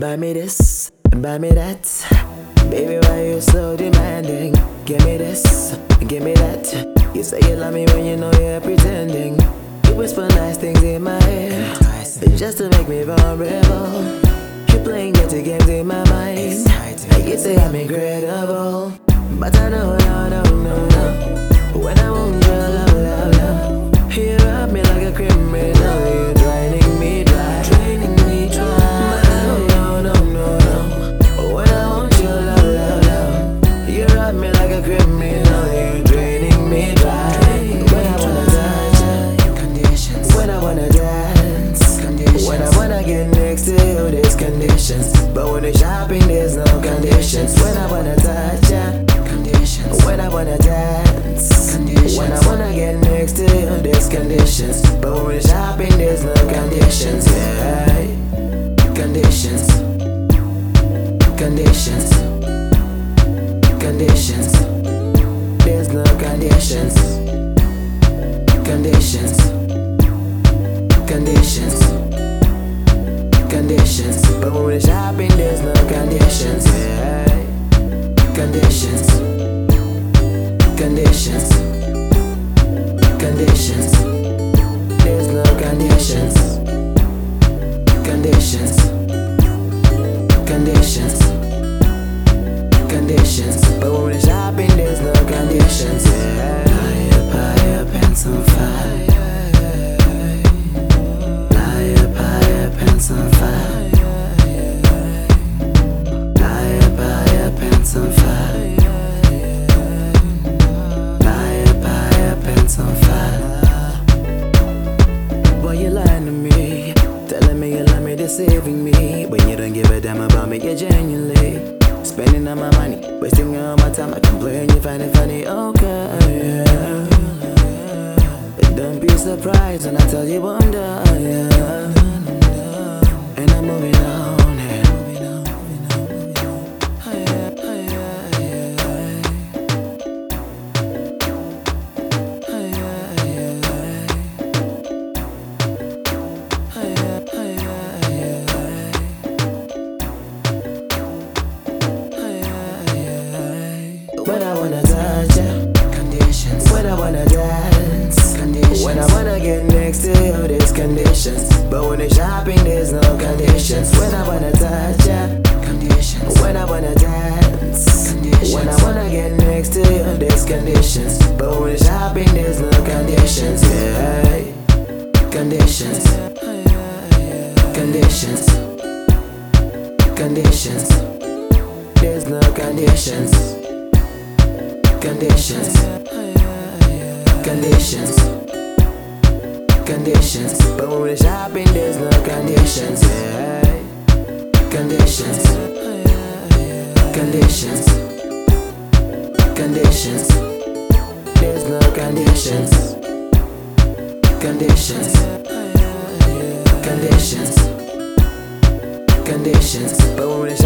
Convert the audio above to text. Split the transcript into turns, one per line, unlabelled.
Buy me this, buy me that. Baby, why you so demanding? Give me this, give me that. You say you love me when you know you're pretending. You whisper nice things in my ear, just to make me vulnerable. You're playing dirty games in my mind. And you say I'm incredible, but I know, no, no, no, no. When I want your love, love, love, you rub me like a criminal. You're draining criminal. Draining me dry. When I wanna touch,
Conditions,
when I wanna dance,
Conditions.
when I wanna get next to you, there's conditions. But when you're shopping, there's no conditions. When I wanna touch ya,
conditions,
when I wanna dance,
Conditions.
when I wanna get next to you, there's conditions. But when you're shopping, there's no conditions. Yeah, conditions, conditions, conditions. Conditions, conditions, conditions conditions. But when we're shopping, there's no conditions. You lying to me? Telling me you love me, deceiving me. When you don't give a damn about me, you genuinely spending all my money, wasting all my time. I complain, you find it funny, okay? Yeah. Don't be surprised when I tell you I'm done, yeah. And I'm moving on, wanna touch ya,
conditions,
when I wanna dance,
Conditions.
when I wanna get next to you, there's conditions. But when you're shopping, there's no conditions. When I wanna touch ya,
conditions,
when I wanna dance,
Conditions.
when I wanna get next to you, there's conditions. But when you're shopping, there's no conditions. Yeah, conditions, conditions, conditions. There's no conditions. Conditions. Conditions. Conditions. But when we're shopping, there's no conditions. Conditions. Conditions. Conditions. There's no conditions. Conditions. Conditions. Conditions. But when we're